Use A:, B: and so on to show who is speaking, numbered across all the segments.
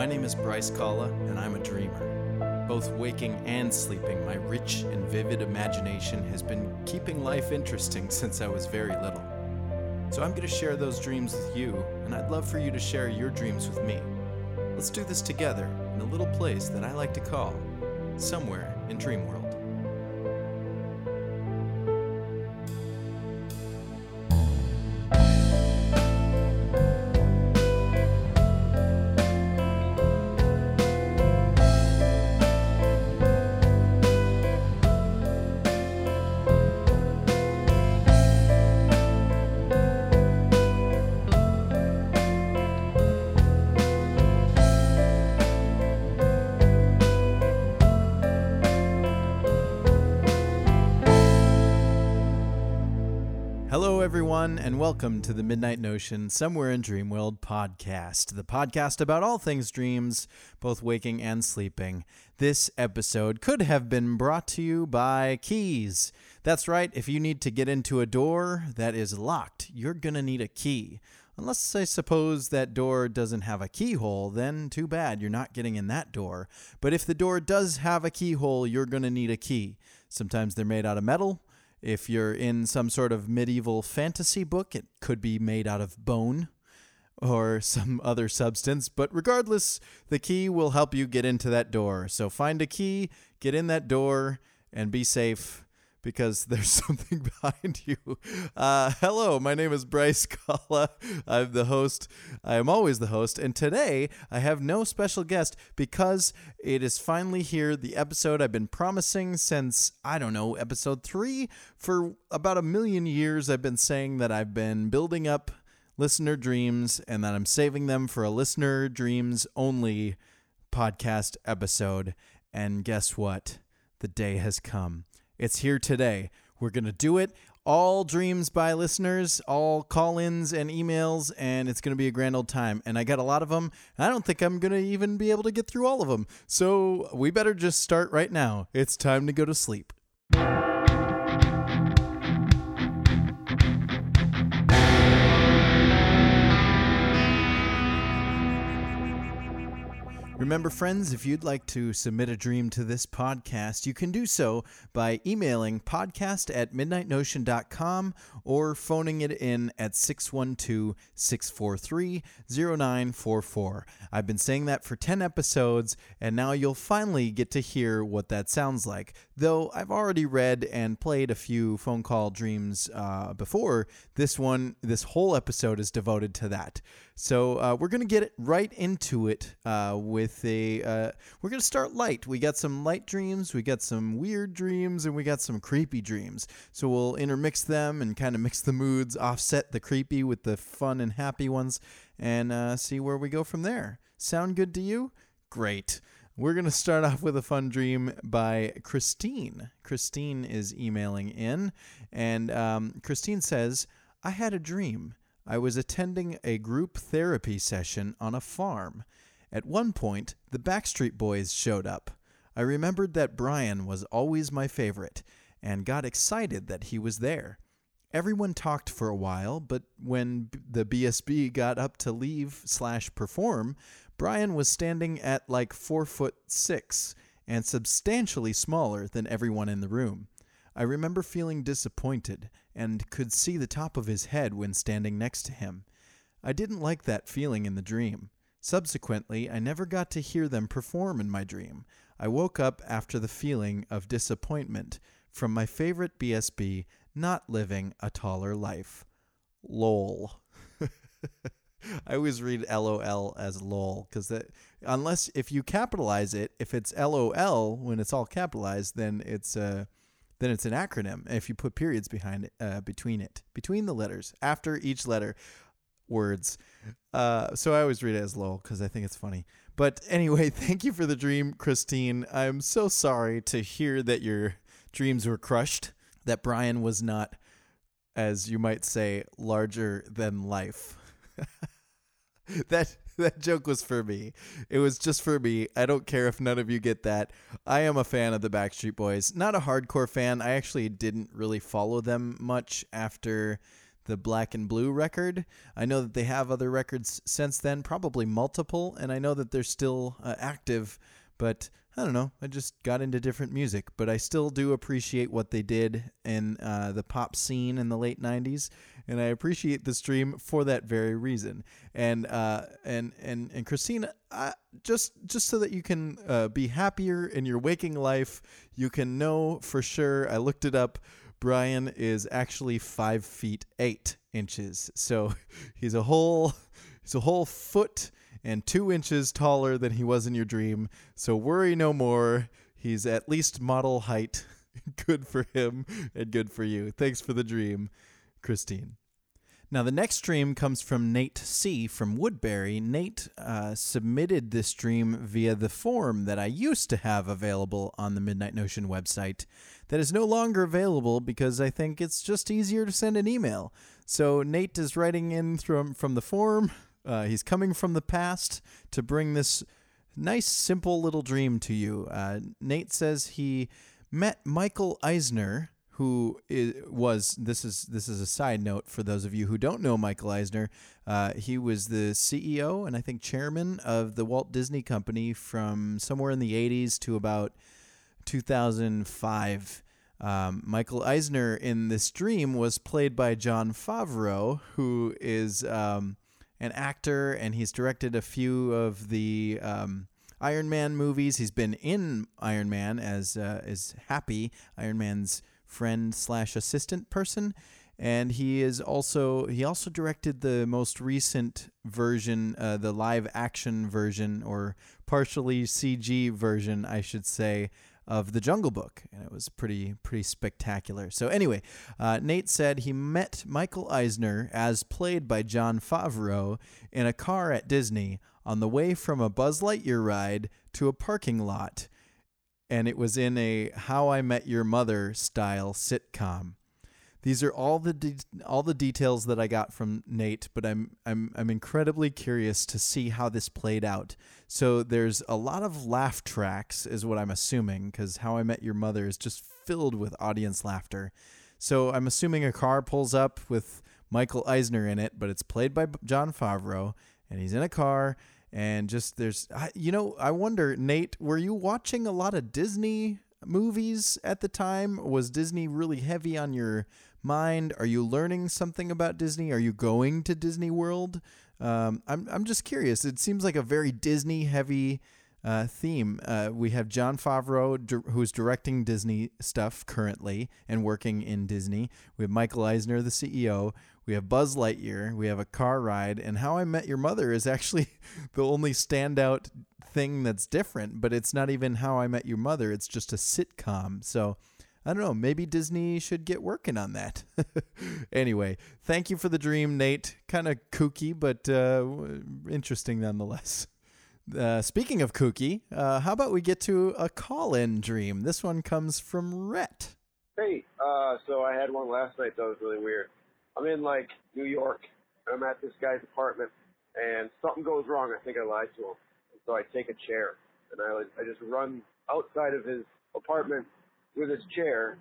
A: My name is Bryce Kalla, and I'm a dreamer. Both waking and sleeping, my rich and vivid imagination has been keeping life interesting since I was very little. So I'm going to share those dreams with you, and I'd love for you to share your dreams with me. Let's do this together in a little place that I like to call Somewhere in Dream Hello, everyone, and welcome to the Midnight Notion Somewhere in Dreamworld podcast, the podcast about all things dreams, both waking and sleeping. This episode could have been brought to you by Keys. That's right, if you need to get into a door that is locked, you're going to need a key. Unless I suppose that door doesn't have a keyhole, then too bad, you're not getting in that door. But if the door does have a keyhole, you're going to need a key. Sometimes they're made out of metal. If you're in some sort of medieval fantasy book, it could be made out of bone or some other substance. But regardless, the key will help you get into that door. So find a key, get in that door, and be safe because there's something behind you. Uh, hello, my name is Bryce Kalla. I'm the host. I am always the host. And today I have no special guest because it is finally here, the episode I've been promising since, I don't know, episode three. For about a million years, I've been saying that I've been building up listener dreams and that I'm saving them for a listener dreams only podcast episode. And guess what? The day has come. It's here today. We're going to do it. All dreams by listeners, all call ins and emails, and it's going to be a grand old time. And I got a lot of them. I don't think I'm going to even be able to get through all of them. So we better just start right now. It's time to go to sleep. Remember, friends, if you'd like to submit a dream to this podcast, you can do so by emailing podcast at midnightnotion.com or phoning it in at 612 643 0944. I've been saying that for 10 episodes, and now you'll finally get to hear what that sounds like. Though I've already read and played a few phone call dreams uh, before, this one, this whole episode is devoted to that. So uh, we're going to get right into it uh, with a. Uh, we're going to start light. We got some light dreams, we got some weird dreams, and we got some creepy dreams. So we'll intermix them and kind of mix the moods, offset the creepy with the fun and happy ones, and uh, see where we go from there. Sound good to you? Great. We're going to start off with a fun dream by Christine. Christine is emailing in, and um, Christine says, I had a dream. I was attending a group therapy session on a farm. At one point, the Backstreet Boys showed up. I remembered that Brian was always my favorite and got excited that he was there. Everyone talked for a while, but when the BSB got up to leave slash perform, Brian was standing at like four foot six and substantially smaller than everyone in the room. I remember feeling disappointed and could see the top of his head when standing next to him. I didn't like that feeling in the dream. Subsequently, I never got to hear them perform in my dream. I woke up after the feeling of disappointment from my favorite BSB not living a taller life. LOL. I always read LOL as LOL because that unless if you capitalize it, if it's LOL when it's all capitalized, then it's uh then it's an acronym. If you put periods behind uh, between it, between the letters, after each letter, words. Uh, so I always read it as LOL because I think it's funny. But anyway, thank you for the dream, Christine. I'm so sorry to hear that your dreams were crushed. That Brian was not, as you might say, larger than life. that that joke was for me. It was just for me. I don't care if none of you get that. I am a fan of the Backstreet Boys. Not a hardcore fan. I actually didn't really follow them much after the Black and Blue record. I know that they have other records since then, probably multiple, and I know that they're still uh, active, but I don't know. I just got into different music, but I still do appreciate what they did in uh, the pop scene in the late '90s, and I appreciate the stream for that very reason. And uh, and and and Christine, I, just just so that you can uh, be happier in your waking life, you can know for sure. I looked it up. Brian is actually five feet eight inches, so he's a whole he's a whole foot and two inches taller than he was in your dream. So worry no more. He's at least model height. good for him and good for you. Thanks for the dream, Christine. Now, the next dream comes from Nate C. from Woodbury. Nate uh, submitted this dream via the form that I used to have available on the Midnight Notion website that is no longer available because I think it's just easier to send an email. So, Nate is writing in from, from the form. Uh, he's coming from the past to bring this nice, simple little dream to you. Uh, Nate says he met Michael Eisner, who is, was this is this is a side note for those of you who don't know Michael Eisner. Uh, he was the CEO and I think chairman of the Walt Disney Company from somewhere in the '80s to about 2005. Um, Michael Eisner in this dream was played by Jon Favreau, who is um, an actor, and he's directed a few of the um, Iron Man movies. He's been in Iron Man as uh, as Happy, Iron Man's friend slash assistant person, and he is also he also directed the most recent version, uh, the live action version or partially CG version, I should say, of the Jungle Book, and it was pretty pretty spectacular. So anyway, uh, Nate said he met Michael Eisner as played by Jon Favreau in a car at Disney on the way from a Buzz Lightyear ride to a parking lot, and it was in a How I Met Your Mother style sitcom. These are all the de- all the details that I got from Nate, but I'm I'm I'm incredibly curious to see how this played out. So there's a lot of laugh tracks, is what I'm assuming, because How I Met Your Mother is just filled with audience laughter. So I'm assuming a car pulls up with Michael Eisner in it, but it's played by Jon Favreau, and he's in a car. And just there's, you know, I wonder, Nate, were you watching a lot of Disney movies at the time? Was Disney really heavy on your mind? Are you learning something about Disney? Are you going to Disney World? Um, I'm I'm just curious. It seems like a very Disney heavy uh, theme. Uh, we have Jon Favreau, di- who's directing Disney stuff currently and working in Disney. We have Michael Eisner, the CEO. We have Buzz Lightyear. We have a car ride. And How I Met Your Mother is actually the only standout thing that's different, but it's not even How I Met Your Mother. It's just a sitcom. So I don't know. Maybe Disney should get working on that. anyway, thank you for the dream, Nate. Kind of kooky, but uh, interesting nonetheless. Uh, speaking of kooky, uh, how about we get to a call-in dream? This one comes from Rhett.
B: Hey, uh, so I had one last night that was really weird. I'm in like New York. I'm at this guy's apartment, and something goes wrong. I think I lied to him. So I take a chair and I I just run outside of his apartment with his chair.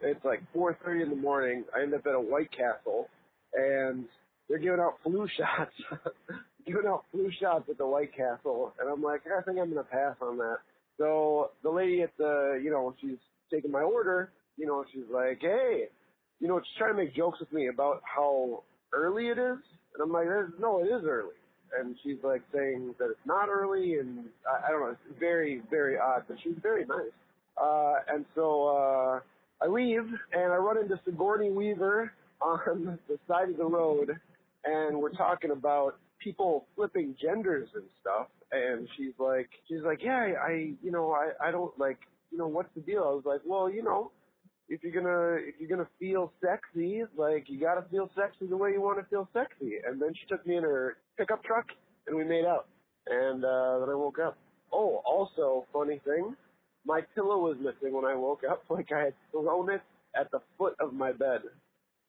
B: It's like 4:30 in the morning. I end up at a White Castle, and they're giving out flu shots, giving out flu shots at the White Castle, and I'm like, I think I'm gonna pass on that. So the lady at the, you know, she's taking my order. You know, she's like, hey, you know, she's trying to make jokes with me about how early it is, and I'm like, no, it is early. And she's like saying that it's not early, and I, I don't know, it's very, very odd, but she's very nice. Uh, and so uh, I leave and I run into Sigourney Weaver on the side of the road, and we're talking about people flipping genders and stuff. And she's like, she's like, yeah, I, you know, I, I don't like, you know, what's the deal? I was like, well, you know, if you're gonna, if you're gonna feel sexy, like you gotta feel sexy the way you want to feel sexy. And then she took me in her pickup truck, and we made out. And uh, then I woke up. Oh, also, funny thing, my pillow was missing when I woke up, like I had thrown it at the foot of my bed,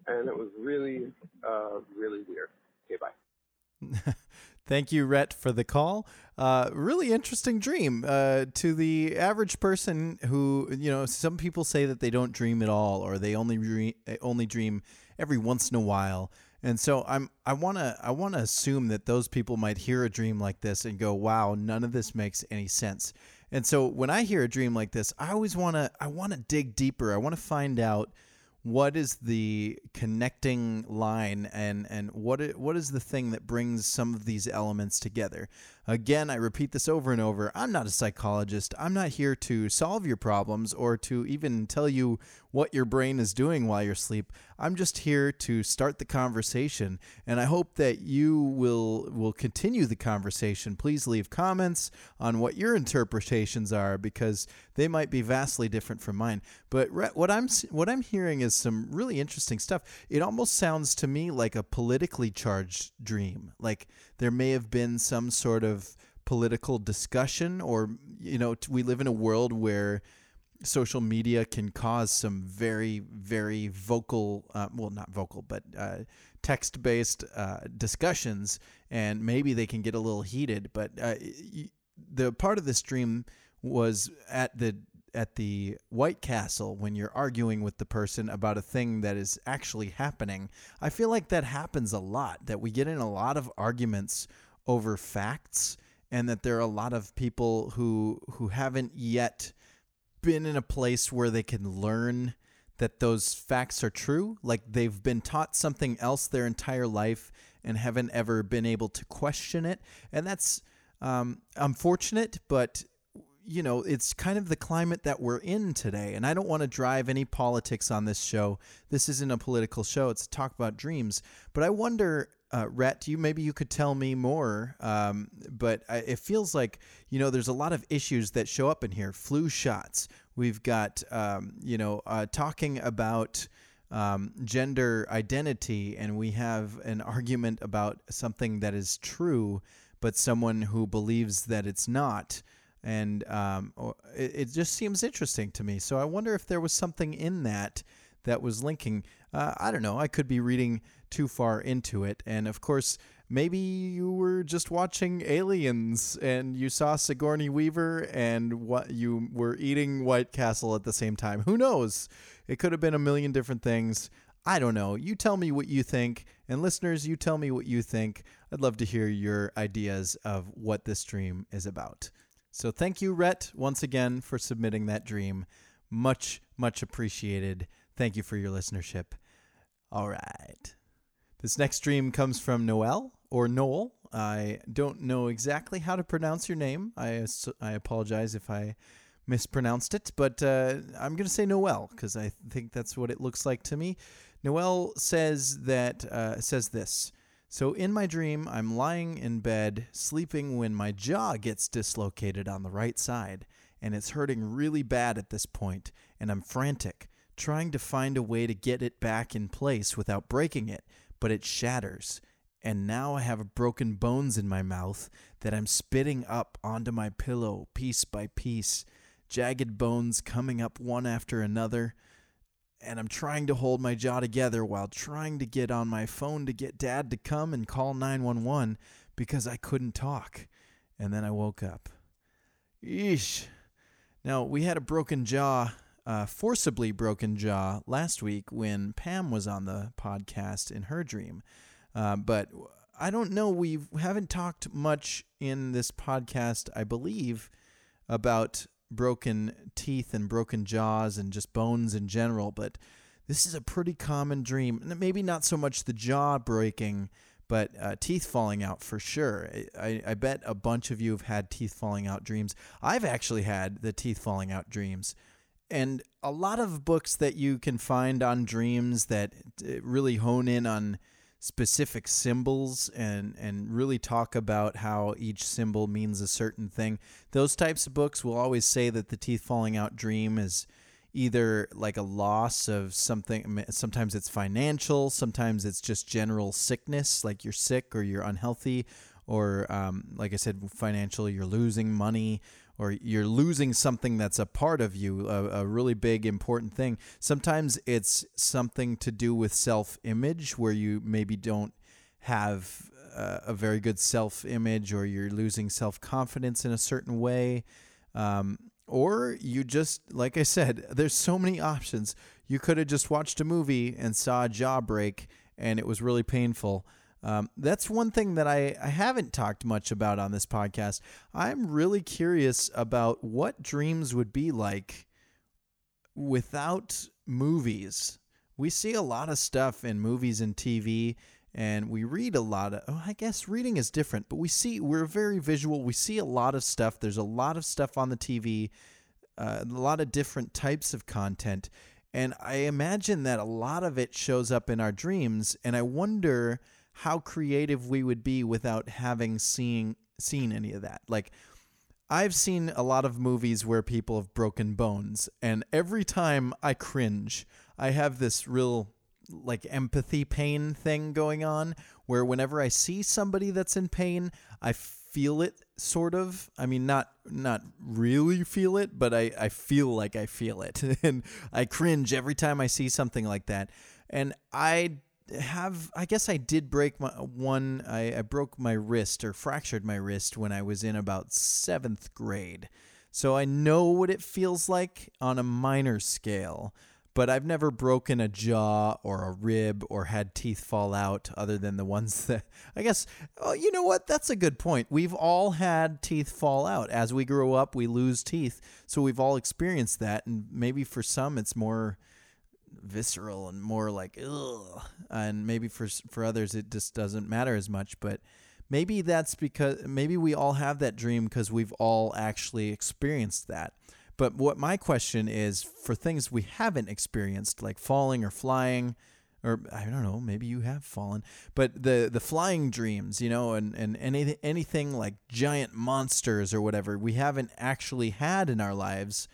B: and it was really, uh, really weird. Okay, bye.
A: Thank you, Rhett, for the call. Uh, really interesting dream. Uh, to the average person who, you know, some people say that they don't dream at all, or they only dream, only dream every once in a while. And so I'm I want to I want to assume that those people might hear a dream like this and go, "Wow, none of this makes any sense." And so when I hear a dream like this, I always want to I want to dig deeper. I want to find out what is the connecting line and and what what is the thing that brings some of these elements together again i repeat this over and over i'm not a psychologist i'm not here to solve your problems or to even tell you what your brain is doing while you're asleep i'm just here to start the conversation and i hope that you will will continue the conversation please leave comments on what your interpretations are because they might be vastly different from mine but what i'm what i'm hearing is some really interesting stuff. It almost sounds to me like a politically charged dream. Like there may have been some sort of political discussion, or, you know, we live in a world where social media can cause some very, very vocal, uh, well, not vocal, but uh, text based uh, discussions, and maybe they can get a little heated. But uh, the part of the stream was at the at the White Castle when you're arguing with the person about a thing that is actually happening. I feel like that happens a lot, that we get in a lot of arguments over facts and that there are a lot of people who who haven't yet been in a place where they can learn that those facts are true, like they've been taught something else their entire life and haven't ever been able to question it. And that's um, unfortunate, but you know, it's kind of the climate that we're in today. And I don't want to drive any politics on this show. This isn't a political show, it's a talk about dreams. But I wonder, uh, Rhett, you maybe you could tell me more. Um, but I, it feels like, you know, there's a lot of issues that show up in here flu shots. We've got, um, you know, uh, talking about. Um, gender identity, and we have an argument about something that is true, but someone who believes that it's not and um, it, it, just seems interesting to me. So I wonder if there was something in that that was linking. Uh, I don't know. I could be reading too far into it, and of course, maybe you were just watching Aliens and you saw Sigourney Weaver and what you were eating White Castle at the same time. Who knows? It could have been a million different things. I don't know. You tell me what you think, and listeners, you tell me what you think. I'd love to hear your ideas of what this dream is about. So thank you, Rhett, once again for submitting that dream. Much, much appreciated. Thank you for your listenership. All right. This next dream comes from Noel or Noel. I don't know exactly how to pronounce your name. I, I apologize if I mispronounced it, but uh, I'm going to say Noel because I think that's what it looks like to me. Noel says that uh, says this. So in my dream, I'm lying in bed, sleeping when my jaw gets dislocated on the right side, and it's hurting really bad at this point, and I'm frantic, trying to find a way to get it back in place without breaking it, but it shatters. And now I have broken bones in my mouth that I'm spitting up onto my pillow piece by piece, jagged bones coming up one after another and I'm trying to hold my jaw together while trying to get on my phone to get dad to come and call 911 because I couldn't talk. And then I woke up. Eesh. Now, we had a broken jaw, uh, forcibly broken jaw, last week when Pam was on the podcast in her dream. Uh, but I don't know. We haven't talked much in this podcast, I believe, about broken teeth and broken jaws and just bones in general, but this is a pretty common dream. Maybe not so much the jaw breaking, but uh, teeth falling out for sure. I, I bet a bunch of you have had teeth falling out dreams. I've actually had the teeth falling out dreams. And a lot of books that you can find on dreams that uh, really hone in on specific symbols and and really talk about how each symbol means a certain thing. Those types of books will always say that the teeth falling out dream is either like a loss of something sometimes it's financial sometimes it's just general sickness like you're sick or you're unhealthy or um, like i said financial you're losing money or you're losing something that's a part of you, a, a really big, important thing. Sometimes it's something to do with self image where you maybe don't have a, a very good self image or you're losing self confidence in a certain way. Um, or you just, like I said, there's so many options. You could have just watched a movie and saw a jaw break and it was really painful. Um, that's one thing that I, I haven't talked much about on this podcast. I'm really curious about what dreams would be like without movies. We see a lot of stuff in movies and TV, and we read a lot of. Oh, I guess reading is different, but we see we're very visual. We see a lot of stuff. There's a lot of stuff on the TV, uh, a lot of different types of content, and I imagine that a lot of it shows up in our dreams. And I wonder how creative we would be without having seen seen any of that. Like I've seen a lot of movies where people have broken bones, and every time I cringe, I have this real like empathy pain thing going on where whenever I see somebody that's in pain, I feel it sort of. I mean not not really feel it, but I, I feel like I feel it. and I cringe every time I see something like that. And I have I guess I did break my one I, I broke my wrist or fractured my wrist when I was in about seventh grade. So I know what it feels like on a minor scale, but I've never broken a jaw or a rib or had teeth fall out other than the ones that I guess oh you know what that's a good point. We've all had teeth fall out. As we grow up, we lose teeth. So we've all experienced that and maybe for some it's more visceral and more like ugh. And maybe for for others it just doesn't matter as much, but maybe that's because maybe we all have that dream because we've all actually experienced that. But what my question is for things we haven't experienced, like falling or flying, or I don't know, maybe you have fallen, but the the flying dreams, you know, and and anything anything like giant monsters or whatever we haven't actually had in our lives,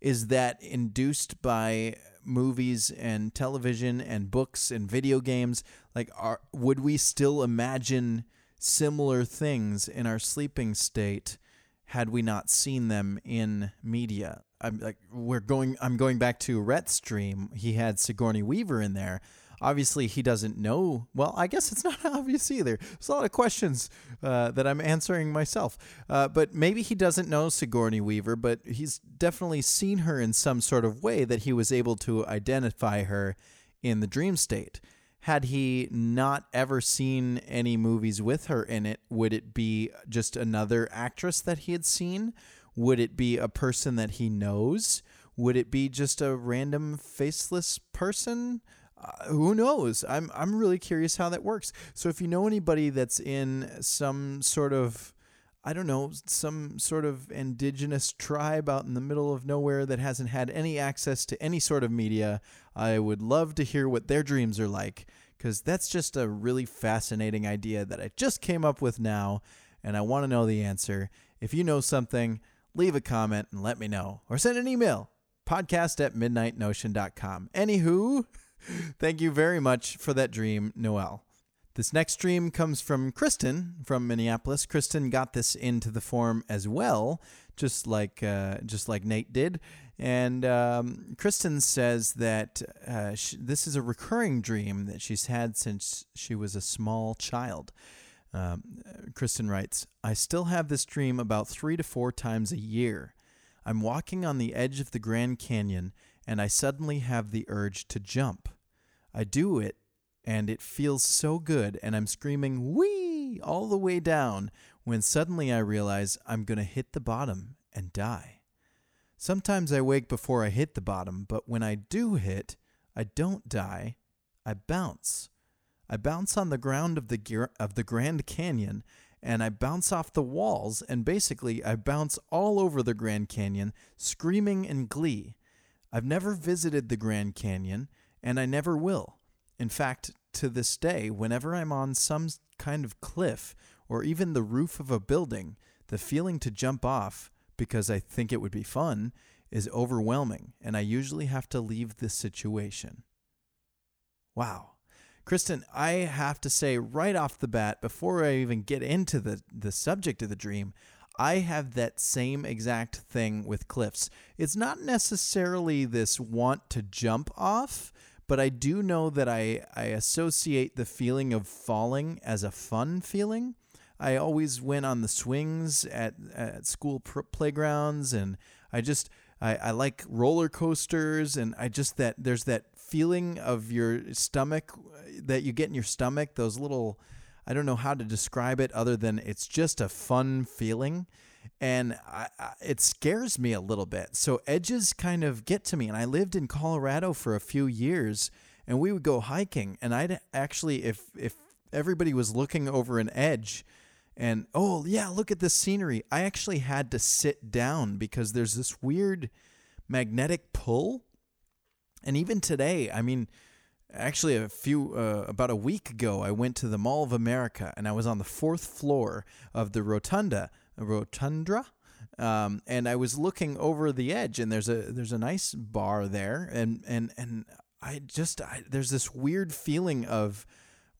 A: is that induced by movies and television and books and video games like are would we still imagine similar things in our sleeping state had we not seen them in media? I'm like we're going i'm going back to rhett's dream he had sigourney weaver in there obviously he doesn't know. Well, I guess it's not obvious either. There's a lot of questions uh, that I'm answering myself. Uh, but maybe he doesn't know Sigourney Weaver, but he's definitely seen her in some sort of way that he was able to identify her in the dream state. Had he not ever seen any movies with her in it, would it be just another actress that he had seen? Would it be a person that he knows? Would it be just a random faceless person? Uh, who knows? I'm I'm really curious how that works. So if you know anybody that's in some sort of I don't know, some sort of indigenous tribe out in the middle of nowhere that hasn't had any access to any sort of media, I would love to hear what their dreams are like because that's just a really fascinating idea that I just came up with now and I want to know the answer. If you know something, leave a comment and let me know or send an email podcast at midnightnotion.com. Anywho, Thank you very much for that dream, Noel. This next dream comes from Kristen from Minneapolis. Kristen got this into the form as well, just like uh, just like Nate did. And um, Kristen says that uh, she, this is a recurring dream that she's had since she was a small child. Um, Kristen writes, I still have this dream about three to four times a year. I'm walking on the edge of the Grand Canyon and I suddenly have the urge to jump. I do it, and it feels so good, and I'm screaming, wee, all the way down, when suddenly I realize I'm going to hit the bottom and die. Sometimes I wake before I hit the bottom, but when I do hit, I don't die, I bounce. I bounce on the ground of the, of the Grand Canyon, and I bounce off the walls, and basically I bounce all over the Grand Canyon, screaming in glee. I've never visited the Grand Canyon, and I never will. In fact, to this day, whenever I'm on some kind of cliff or even the roof of a building, the feeling to jump off, because I think it would be fun, is overwhelming, and I usually have to leave the situation. Wow. Kristen, I have to say right off the bat, before I even get into the, the subject of the dream, I have that same exact thing with cliffs. It's not necessarily this want to jump off, but I do know that I, I associate the feeling of falling as a fun feeling. I always went on the swings at, at school pr- playgrounds, and I just I, I like roller coasters, and I just that there's that feeling of your stomach that you get in your stomach. Those little I don't know how to describe it other than it's just a fun feeling and I, I, it scares me a little bit. So edges kind of get to me. And I lived in Colorado for a few years, and we would go hiking, and I'd actually, if if everybody was looking over an edge, and oh yeah, look at this scenery, I actually had to sit down because there's this weird magnetic pull. And even today, I mean, actually a few uh, about a week ago, I went to the Mall of America, and I was on the fourth floor of the rotunda rotunda. Um, and I was looking over the edge, and there's a there's a nice bar there, and and and I just I, there's this weird feeling of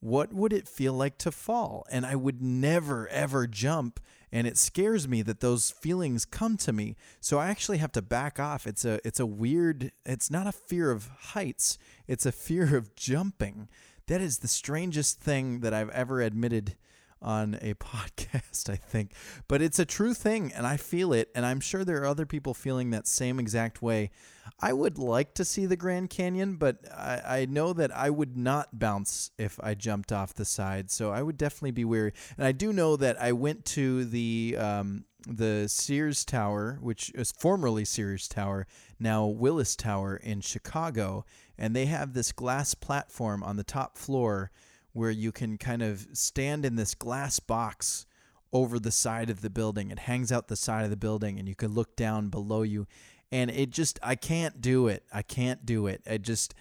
A: what would it feel like to fall, and I would never ever jump, and it scares me that those feelings come to me, so I actually have to back off. It's a it's a weird. It's not a fear of heights. It's a fear of jumping. That is the strangest thing that I've ever admitted on a podcast, I think. But it's a true thing, and I feel it, and I'm sure there are other people feeling that same exact way. I would like to see the Grand Canyon, but I, I know that I would not bounce if I jumped off the side, so I would definitely be weary. And I do know that I went to the um, the Sears Tower, which is formerly Sears Tower, now Willis Tower in Chicago, and they have this glass platform on the top floor where you can kind of stand in this glass box over the side of the building. It hangs out the side of the building and you can look down below you. And it just, I can't do it. I can't do it. I just,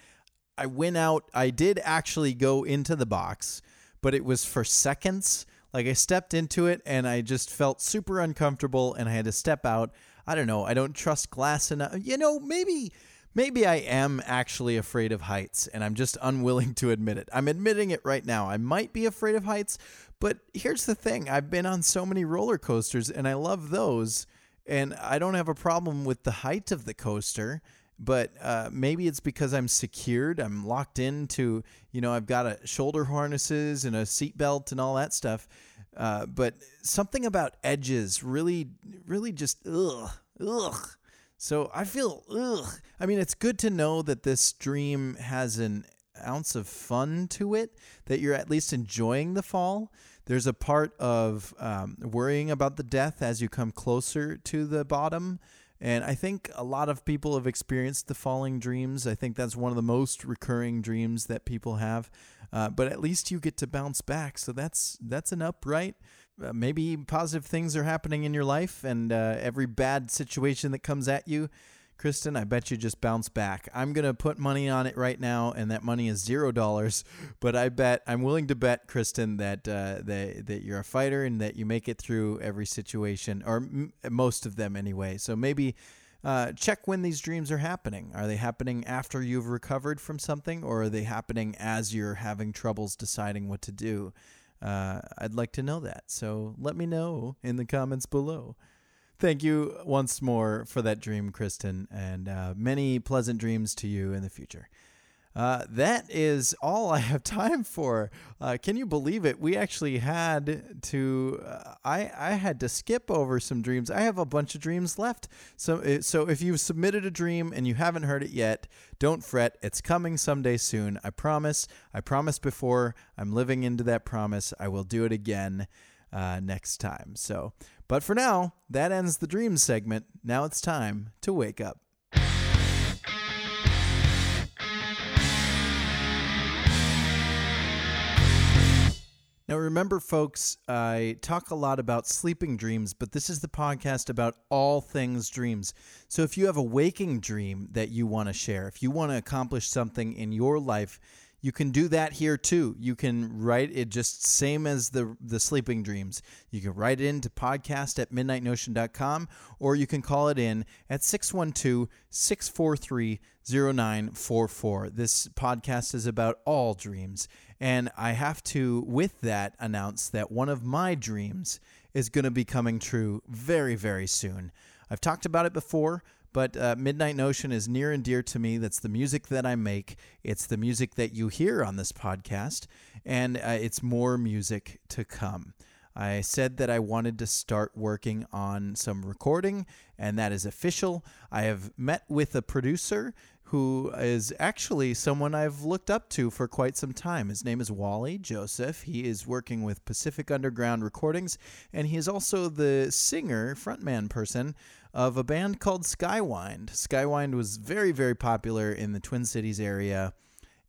A: I went out. I did actually go into the box, but it was for seconds. Like I stepped into it and I just felt super uncomfortable and I had to step out. I don't know. I don't trust glass enough. You know, maybe Maybe I am actually afraid of heights and I'm just unwilling to admit it. I'm admitting it right now. I might be afraid of heights, but here's the thing I've been on so many roller coasters and I love those, and I don't have a problem with the height of the coaster. But uh, maybe it's because I'm secured. I'm locked into, you know, I've got a shoulder harnesses and a seatbelt and all that stuff. Uh, but something about edges really, really just ugh, ugh so I feel, ugh. I mean, it's good to know that this dream has an ounce of fun to it, that you're at least enjoying the fall. There's a part of um, worrying about the death as you come closer to the bottom. And I think a lot of people have experienced the falling dreams. I think that's one of the most recurring dreams that people have. Uh, but at least you get to bounce back. So that's that's an upright uh, maybe positive things are happening in your life, and uh, every bad situation that comes at you, Kristen, I bet you just bounce back. I'm gonna put money on it right now, and that money is zero dollars. But I bet I'm willing to bet, Kristen, that uh, that that you're a fighter and that you make it through every situation, or m- most of them anyway. So maybe. Uh, check when these dreams are happening. Are they happening after you've recovered from something, or are they happening as you're having troubles deciding what to do? Uh, I'd like to know that. So let me know in the comments below. Thank you once more for that dream, Kristen, and uh, many pleasant dreams to you in the future. Uh, that is all I have time for. Uh, can you believe it? We actually had to. Uh, I I had to skip over some dreams. I have a bunch of dreams left. So uh, so if you've submitted a dream and you haven't heard it yet, don't fret. It's coming someday soon. I promise. I promised before. I'm living into that promise. I will do it again uh, next time. So, but for now, that ends the dream segment. Now it's time to wake up. Now, remember, folks, I talk a lot about sleeping dreams, but this is the podcast about all things dreams. So if you have a waking dream that you want to share, if you want to accomplish something in your life, you can do that here too. You can write it just same as the the sleeping dreams. You can write it into podcast at midnightnotion.com or you can call it in at 612 643 0944. This podcast is about all dreams. And I have to, with that, announce that one of my dreams is going to be coming true very, very soon. I've talked about it before, but uh, Midnight Notion is near and dear to me. That's the music that I make. It's the music that you hear on this podcast, and uh, it's more music to come. I said that I wanted to start working on some recording, and that is official. I have met with a producer who is actually someone I've looked up to for quite some time. His name is Wally Joseph. He is working with Pacific Underground Recordings, and he is also the singer, frontman person of a band called Skywind. Skywind was very, very popular in the Twin Cities area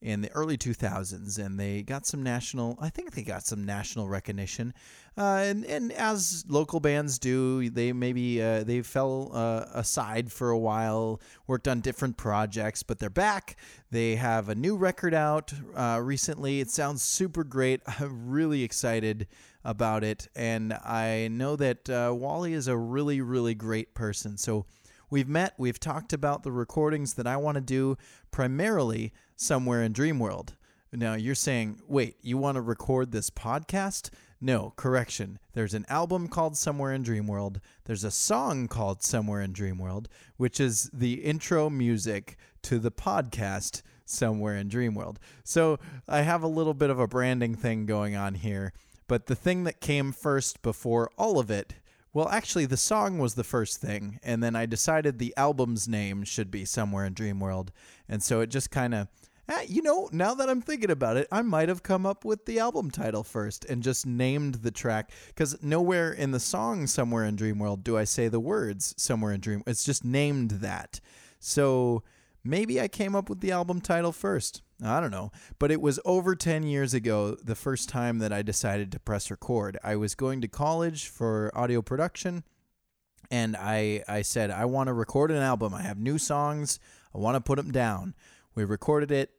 A: in the early 2000s, and they got some national. I think they got some national recognition. Uh, and and as local bands do, they maybe uh, they fell uh, aside for a while, worked on different projects, but they're back. They have a new record out uh, recently. It sounds super great. I'm really excited about it, and I know that uh, Wally is a really really great person. So. We've met, we've talked about the recordings that I want to do primarily somewhere in Dreamworld. Now you're saying, wait, you want to record this podcast? No, correction. There's an album called Somewhere in Dreamworld. There's a song called Somewhere in Dreamworld, which is the intro music to the podcast Somewhere in Dreamworld. So I have a little bit of a branding thing going on here. But the thing that came first before all of it well, actually, the song was the first thing, and then I decided the album's name should be Somewhere in Dreamworld. And so it just kind of, eh, you know, now that I'm thinking about it, I might have come up with the album title first and just named the track. Because nowhere in the song Somewhere in Dreamworld do I say the words Somewhere in Dream. It's just named that. So maybe I came up with the album title first. I don't know. But it was over 10 years ago the first time that I decided to press record. I was going to college for audio production and I I said I want to record an album. I have new songs. I want to put them down. We recorded it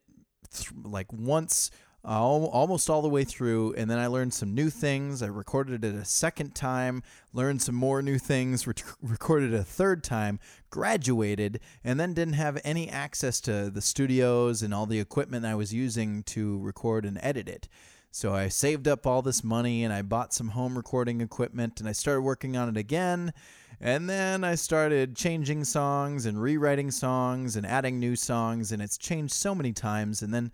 A: th- like once almost all the way through, and then I learned some new things. I recorded it a second time, learned some more new things, re- recorded a third time, graduated, and then didn't have any access to the studios and all the equipment I was using to record and edit it. So I saved up all this money and I bought some home recording equipment and I started working on it again. And then I started changing songs and rewriting songs and adding new songs, and it's changed so many times. And then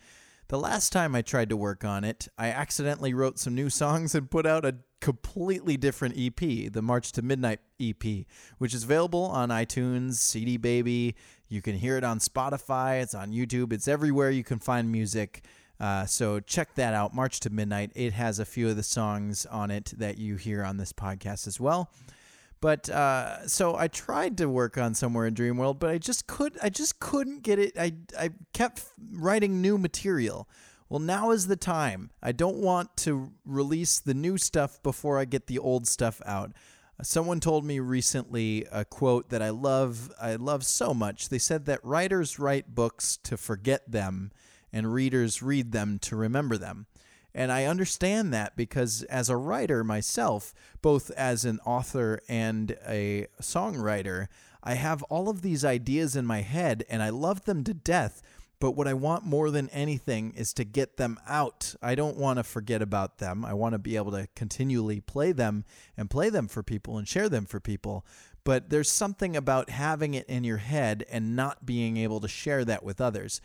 A: the last time I tried to work on it, I accidentally wrote some new songs and put out a completely different EP, the March to Midnight EP, which is available on iTunes, CD Baby. You can hear it on Spotify, it's on YouTube, it's everywhere you can find music. Uh, so check that out, March to Midnight. It has a few of the songs on it that you hear on this podcast as well. But uh, so I tried to work on somewhere in Dreamworld, but I just could I just couldn't get it. I I kept writing new material. Well, now is the time. I don't want to release the new stuff before I get the old stuff out. Someone told me recently a quote that I love I love so much. They said that writers write books to forget them and readers read them to remember them. And I understand that because as a writer myself, both as an author and a songwriter, I have all of these ideas in my head and I love them to death. But what I want more than anything is to get them out. I don't want to forget about them. I want to be able to continually play them and play them for people and share them for people. But there's something about having it in your head and not being able to share that with others.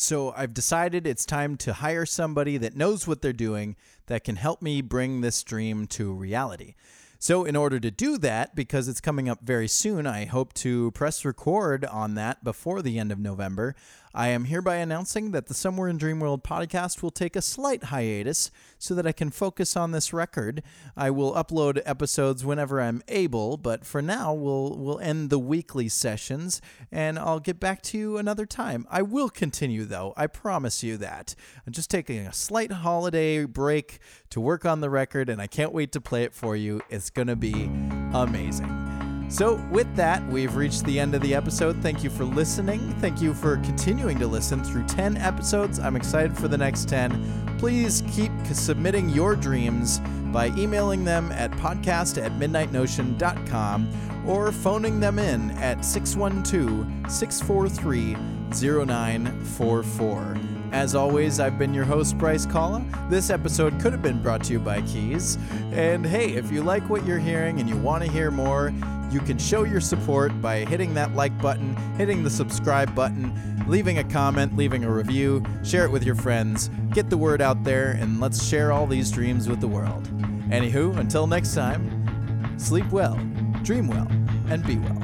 A: So I've decided it's time to hire somebody that knows what they're doing that can help me bring this dream to reality. So, in order to do that, because it's coming up very soon, I hope to press record on that before the end of November. I am hereby announcing that the Somewhere in Dreamworld podcast will take a slight hiatus so that I can focus on this record. I will upload episodes whenever I'm able, but for now we'll we'll end the weekly sessions and I'll get back to you another time. I will continue though. I promise you that. I'm just taking a slight holiday break to work on the record and I can't wait to play it for you. It's going to be amazing. So, with that, we've reached the end of the episode. Thank you for listening. Thank you for continuing to listen through 10 episodes. I'm excited for the next 10. Please keep submitting your dreams by emailing them at podcast at midnightnotion.com or phoning them in at 612 643 0944. As always, I've been your host, Bryce Kalla. This episode could have been brought to you by Keys. And hey, if you like what you're hearing and you want to hear more, You can show your support by hitting that like button, hitting the subscribe button, leaving a comment, leaving a review, share it with your friends, get the word out there, and let's share all these dreams with the world. Anywho, until next time, sleep well, dream well, and be well.